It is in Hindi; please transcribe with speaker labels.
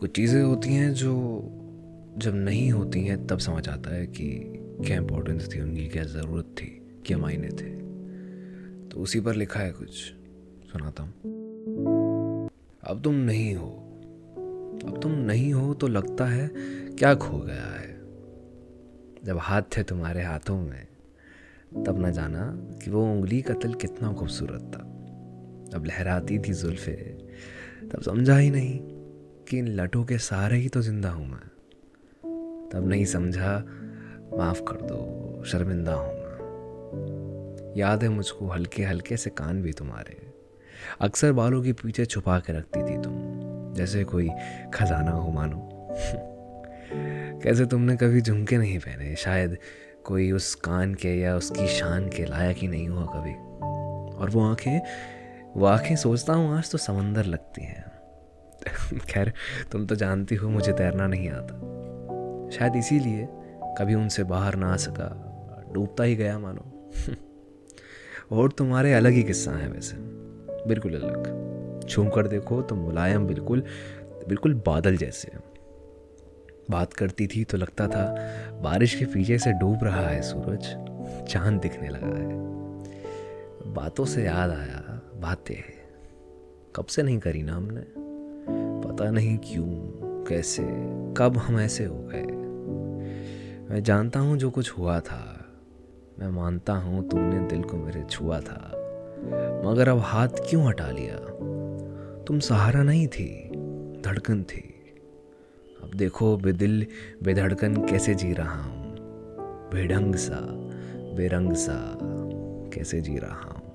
Speaker 1: कुछ चीज़ें होती हैं जो जब नहीं होती हैं, तब समझ आता है कि क्या इम्पोर्टेंस थी उनकी, क्या ज़रूरत थी, क्या मायने थे। तो उसी पर लिखा है कुछ। सुनाता हूँ। अब तुम नहीं हो। अब तुम नहीं हो तो लगता है क्या खो गया है। जब हाथ थे तुम्हारे हाथों में, तब न जाना कि वो उंगली का तिल कितना खूबसूरत था। अब लहराती थी जुल्फे, तब समझा ही नहीं। कि इन लटों के सारे ही तो ज़िंदा हूँ मैं। तब नहीं समझा, माफ़ कर दो, शर्मिंदा हूँ मैं। याद है मुझको हल्के हल्के से कान भी तुम्हारे। अक्सर बालों के पीछे छुपा के रखती थी तुम, जैसे कोई खजाना हो, मानो। कैसे तुमने कभी झुमके नहीं पहने, शायद कोई उस कान के या उसकी शान के लायक ही नहीं हुआ कभी। और वो आँखें वो आँखें सोचता हूँ, आज तो समंदर लगती हैं। खैर, तुम तो जानती हो, मुझे तैरना नहीं आता। शायद इसीलिए कभी उनसे बाहर ना आ सका। डूबता ही गया, मानो। और तुम्हारे अलग ही किस्सा है वैसे। बिल्कुल अलग। छूम कर देखो तो मुलायम, बिल्कुल बिल्कुल बादल जैसे बात करती थी तो लगता था, बारिश के पीछे से डूब रहा है सूरज। चाँद दिखने लगा है। बातों से याद आया, बातें। कब से नहीं करी ना हमने? पता नहीं क्यों, कैसे, कब हम ऐसे हो गए। मैं जानता हूँ जो कुछ हुआ था। मैं मानता हूँ तुमने दिल को मेरे छुआ था। मगर अब हाथ क्यों हटा लिया? तुम सहारा नहीं थी, धड़कन थी। अब देखो बेदिल, बेधड़कन कैसे जी रहा हूँ। बेढंग सा, बेरंग सा कैसे जी रहा हूँ।